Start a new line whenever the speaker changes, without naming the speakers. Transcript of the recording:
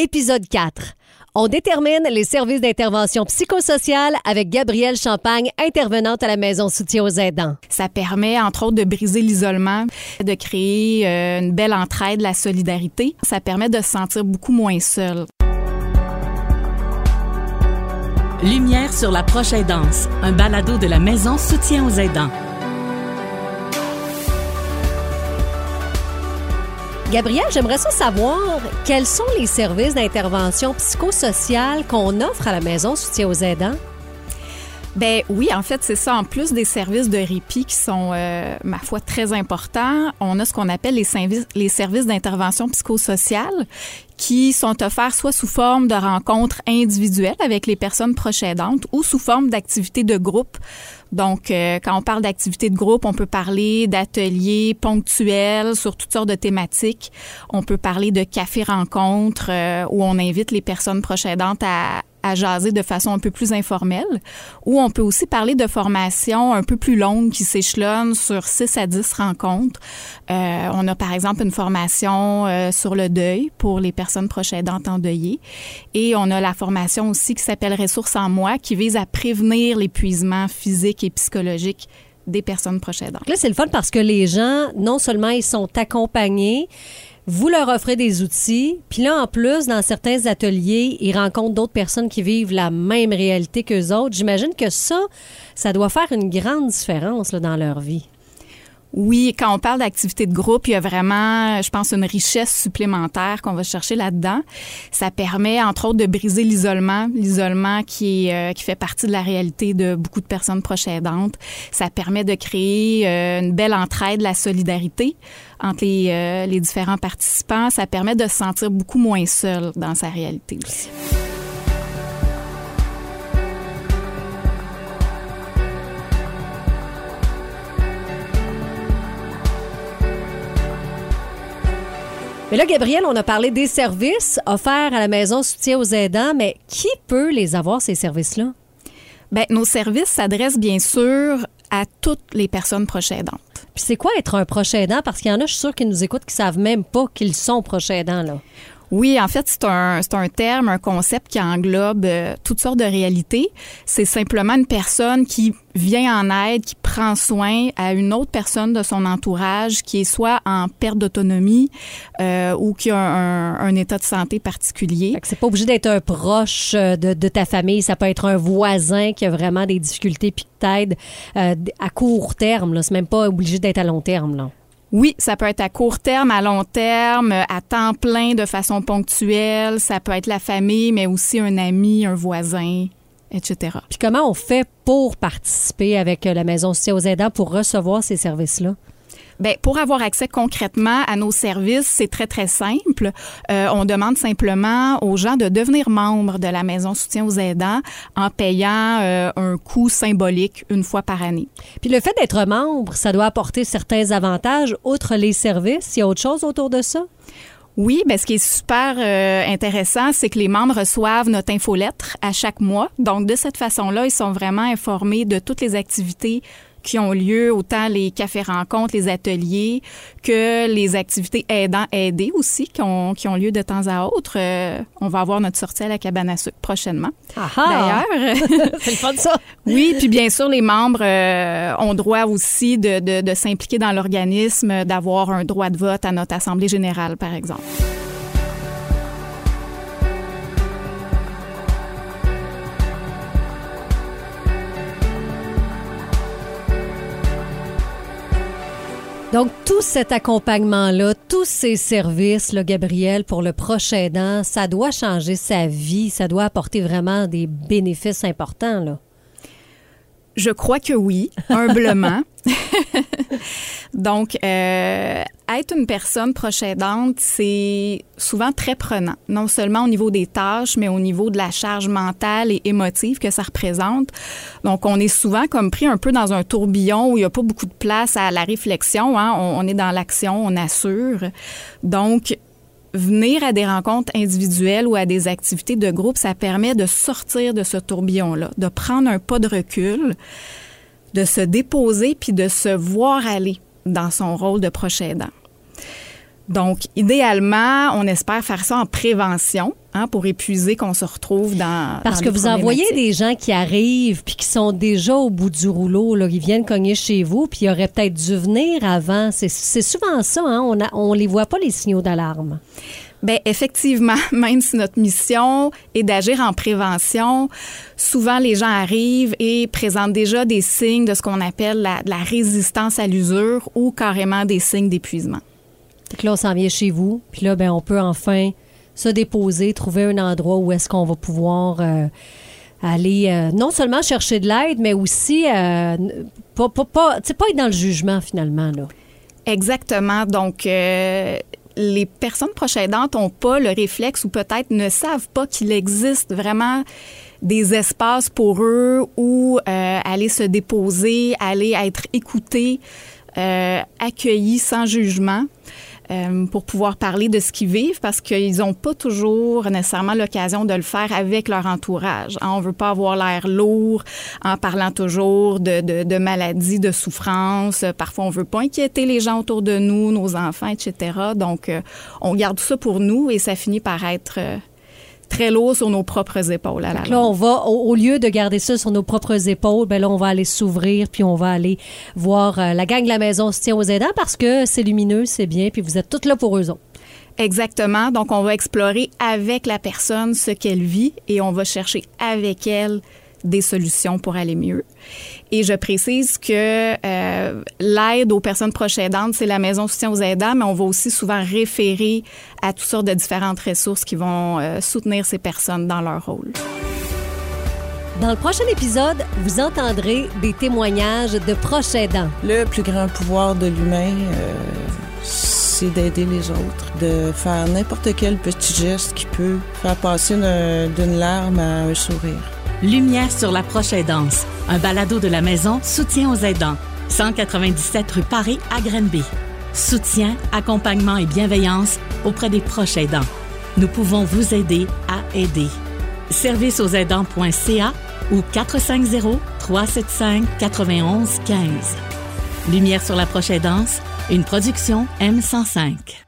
Épisode 4. On détermine les services d'intervention psychosociale avec Gabrielle Champagne, intervenante à la Maison Soutien aux aidants.
Ça permet, entre autres, de briser l'isolement, de créer euh, une belle entraide, la solidarité. Ça permet de se sentir beaucoup moins seul.
Lumière sur la prochaine danse, un balado de la Maison Soutien aux aidants.
Gabrielle, j'aimerais ça savoir quels sont les services d'intervention psychosociale qu'on offre à la Maison Soutien aux aidants?
Ben oui, en fait, c'est ça. En plus des services de répit qui sont, euh, ma foi, très importants, on a ce qu'on appelle les, services, les services d'intervention psychosociale qui sont offerts soit sous forme de rencontres individuelles avec les personnes proches aidantes ou sous forme d'activités de groupe. Donc, euh, quand on parle d'activités de groupe, on peut parler d'ateliers ponctuels sur toutes sortes de thématiques. On peut parler de café-rencontres euh, où on invite les personnes proches aidantes à, à jaser de façon un peu plus informelle, ou on peut aussi parler de formations un peu plus longues qui s'échelonnent sur 6 à 10 rencontres. Euh, on a par exemple une formation euh, sur le deuil pour les personnes proches aidantes endeuillées et on a la formation aussi qui s'appelle Ressources en moi qui vise à prévenir l'épuisement physique et psychologique des personnes proches aidantes.
Là, c'est le fun parce que les gens, non seulement ils sont accompagnés, vous leur offrez des outils, puis là, en plus, dans certains ateliers, ils rencontrent d'autres personnes qui vivent la même réalité qu'eux autres. J'imagine que ça, ça doit faire une grande différence dans leur vie.
Oui, quand on parle d'activité de groupe, il y a vraiment, je pense, une richesse supplémentaire qu'on va chercher là-dedans. Ça permet, entre autres, de briser l'isolement, l'isolement qui, euh, qui fait partie de la réalité de beaucoup de personnes proches aidantes. Ça permet de créer euh, une belle entraide, la solidarité entre les, euh, les différents participants. Ça permet de se sentir beaucoup moins seul dans sa réalité aussi.
Mais là, Gabriel, on a parlé des services offerts à la maison soutien aux aidants, mais qui peut les avoir, ces services-là?
Bien, nos services s'adressent bien sûr à toutes les personnes proches aidantes.
Puis c'est quoi être un proche aidant? Parce qu'il y en a, je suis sûre, qui nous écoutent, qui savent même pas qu'ils sont proches aidants, là.
Oui, en fait, c'est un, c'est un terme, un concept qui englobe euh, toutes sortes de réalités. C'est simplement une personne qui vient en aide, qui prend soin à une autre personne de son entourage qui est soit en perte d'autonomie euh, ou qui a un, un, état de santé particulier.
C'est pas obligé d'être un proche euh, de, de, ta famille, ça peut être un voisin qui a vraiment des difficultés puis qui t'aide euh, à court terme. C'est même pas obligé d'être à long terme. Là.
Oui, ça peut être à court terme, à long terme, à temps plein, de façon ponctuelle. Ça peut être la famille, mais aussi un ami, un voisin, etc.
Puis comment on fait pour participer avec la Maison Soutien aux aidants pour recevoir ces services-là?
Bien, pour avoir accès concrètement à nos services, c'est très, très simple. Euh, on demande simplement aux gens de devenir membres de la Maison Soutien aux aidants en payant euh, un coût symbolique une fois par année.
Puis le fait d'être membre, ça doit apporter certains avantages, outre les services? Il y a autre chose autour de ça?
Oui, ben ce qui est super euh, intéressant, c'est que les membres reçoivent notre infolettre à chaque mois. Donc de cette façon-là, ils sont vraiment informés de toutes les activités qui ont lieu, autant les cafés-rencontres, les ateliers, que les activités aidant aider aussi, qui ont, qui ont lieu de temps à autre. Euh, on va avoir notre sortie à la cabane à sucre prochainement.
D'ailleurs. C'est le fun, ça.
oui, puis bien sûr, les membres euh, ont droit aussi de, de, de s'impliquer dans l'organisme, d'avoir un droit de vote à notre Assemblée générale, par exemple.
Donc, tout cet accompagnement-là, tous ces services, là, Gabriel, pour le proche aidant, ça doit changer sa vie, ça doit apporter vraiment des bénéfices importants, là.
Je crois que oui, humblement. Donc, euh, être une personne proche aidante, c'est souvent très prenant, non seulement au niveau des tâches, mais au niveau de la charge mentale et émotive que ça représente. Donc, on est souvent comme pris un peu dans un tourbillon où il n'y a pas beaucoup de place à la réflexion. Hein? On, on est dans l'action, on assure. Donc, venir à des rencontres individuelles ou à des activités de groupe, ça permet de sortir de ce tourbillon-là, de prendre un pas de recul, de se déposer puis de se voir aller dans son rôle de proche aidant. Donc, idéalement, on espère faire ça en prévention hein, pour épuiser qu'on se retrouve dans.
Parce
dans
que vous envoyez des gens qui arrivent puis qui sont déjà au bout du rouleau, là, ils viennent cogner chez vous, puis ils auraient peut-être dû venir avant. C'est souvent ça, hein? on, les voit pas les signaux d'alarme.
Ben effectivement, même si notre mission est d'agir en prévention, souvent les gens arrivent et présentent déjà des signes de ce qu'on appelle la, de la résistance à l'usure ou carrément des signes d'épuisement.
Que là, on s'en vient chez vous, puis là, ben, on peut enfin se déposer, trouver un endroit où est-ce qu'on va pouvoir euh, aller euh, non seulement chercher de l'aide, mais aussi euh, pas, pas, pas, être dans le jugement finalement. Là.
Exactement. Donc, euh, les personnes proches aidantes n'ont pas le réflexe ou peut-être ne savent pas qu'il existe vraiment des espaces pour eux où aller se déposer, aller être écoutés, accueillis sans jugement. Euh, pour pouvoir parler de ce qu'ils vivent parce qu'ils n'ont pas toujours nécessairement l'occasion de le faire avec leur entourage. Hein, on veut pas avoir l'air lourd en parlant toujours de, de, de maladies, de souffrances. Parfois, on veut pas inquiéter les gens autour de nous, nos enfants, etc. Donc, euh, on garde ça pour nous et ça finit par être euh, très lourd sur nos propres épaules à la
là, on va, au, au lieu de garder ça sur nos propres épaules, ben là, on va aller s'ouvrir, puis on va aller voir euh, la gang de la maison se tient aux aidants parce que c'est lumineux, c'est bien, puis vous êtes toutes là pour eux autres.
Exactement. Donc, on va explorer avec la personne ce qu'elle vit et on va chercher avec elle des solutions pour aller mieux. Et je précise que euh, l'aide aux personnes proches aidantes, c'est la maison soutien aux aidants, mais on va aussi souvent référer à toutes sortes de différentes ressources qui vont euh, soutenir ces personnes dans leur rôle.
Dans le prochain épisode, vous entendrez des témoignages de proches aidants.
Le plus grand pouvoir de l'humain, euh, c'est d'aider les autres, de faire n'importe quel petit geste qui peut faire passer une- d'une larme à un sourire.
Lumière sur la prochaine danse, un balado de la maison Soutien aux aidants, 197 rue Paris à Grenby. Soutien, accompagnement et bienveillance auprès des proches aidants. Nous pouvons vous aider à aider. Service aux aidants.ca ou 450 375 91 15. Lumière sur la prochaine danse, une production M105.